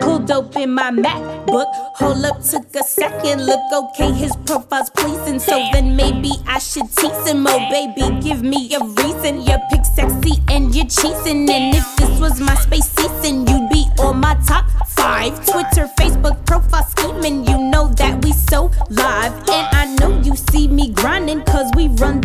Pulled open my MacBook. Hold up, took a second look. Okay, his profile's pleasing, so then maybe I should tease him. Oh, baby, give me a reason. Your pic sexy and you're cheating. And if this was Myspace season, you'd be on my top five. Twitter, Facebook profile scheming. You know that we so live. And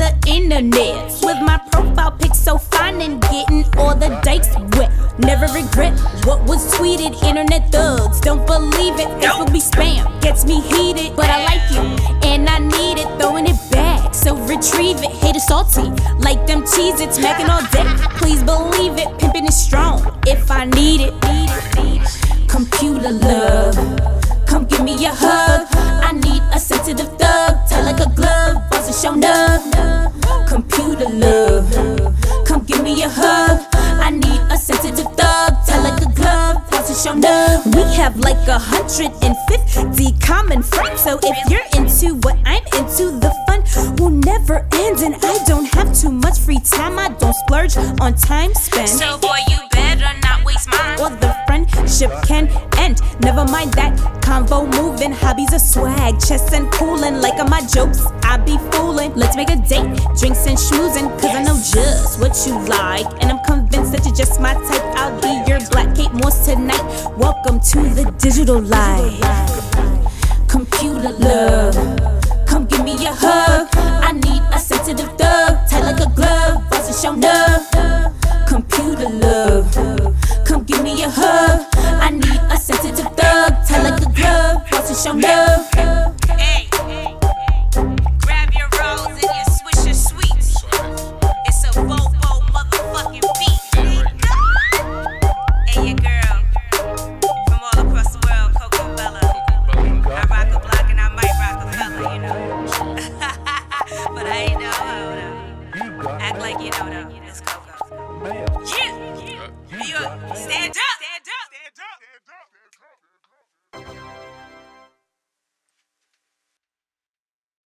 the internet. With my profile pic so fine and getting all the dates wet. Never regret what was tweeted. Internet thugs don't believe it. Facebook be spam, gets me heated. But I like you and I need it. Throwing it back, so retrieve it. Hate it salty, like them Cheez-It. Smacking all day. Please believe it. Pimping is strong if I need it. need it feed Computer love, come give me a hug. I need a sensitive thug, tight like a glove. Boss and show. Computer love, come give me a hug. I need a sensitive thug, tight like a glove. Boss and show up. We have like a hundred and fifty common friends. So if you're into what I'm into, the fun will never end. And I don't have too much free time. I don't splurge on time spent So boy, you better not waste mine. or the friendship can end. Never mind that convo moving. Hobbies are swag, chess and coolin'. Like my jokes, I be fooling. Let's make a date, drinks and schmoozing. Cause I know just what you like. And I'm convinced that you're just my type. I'll be your black Kate Moss tonight. Welcome to the digital life. Computer love, come give me a hug. I need a sensitive thug, tight like a glove. Boss and show up. Computer love, come give me a hug. Hoe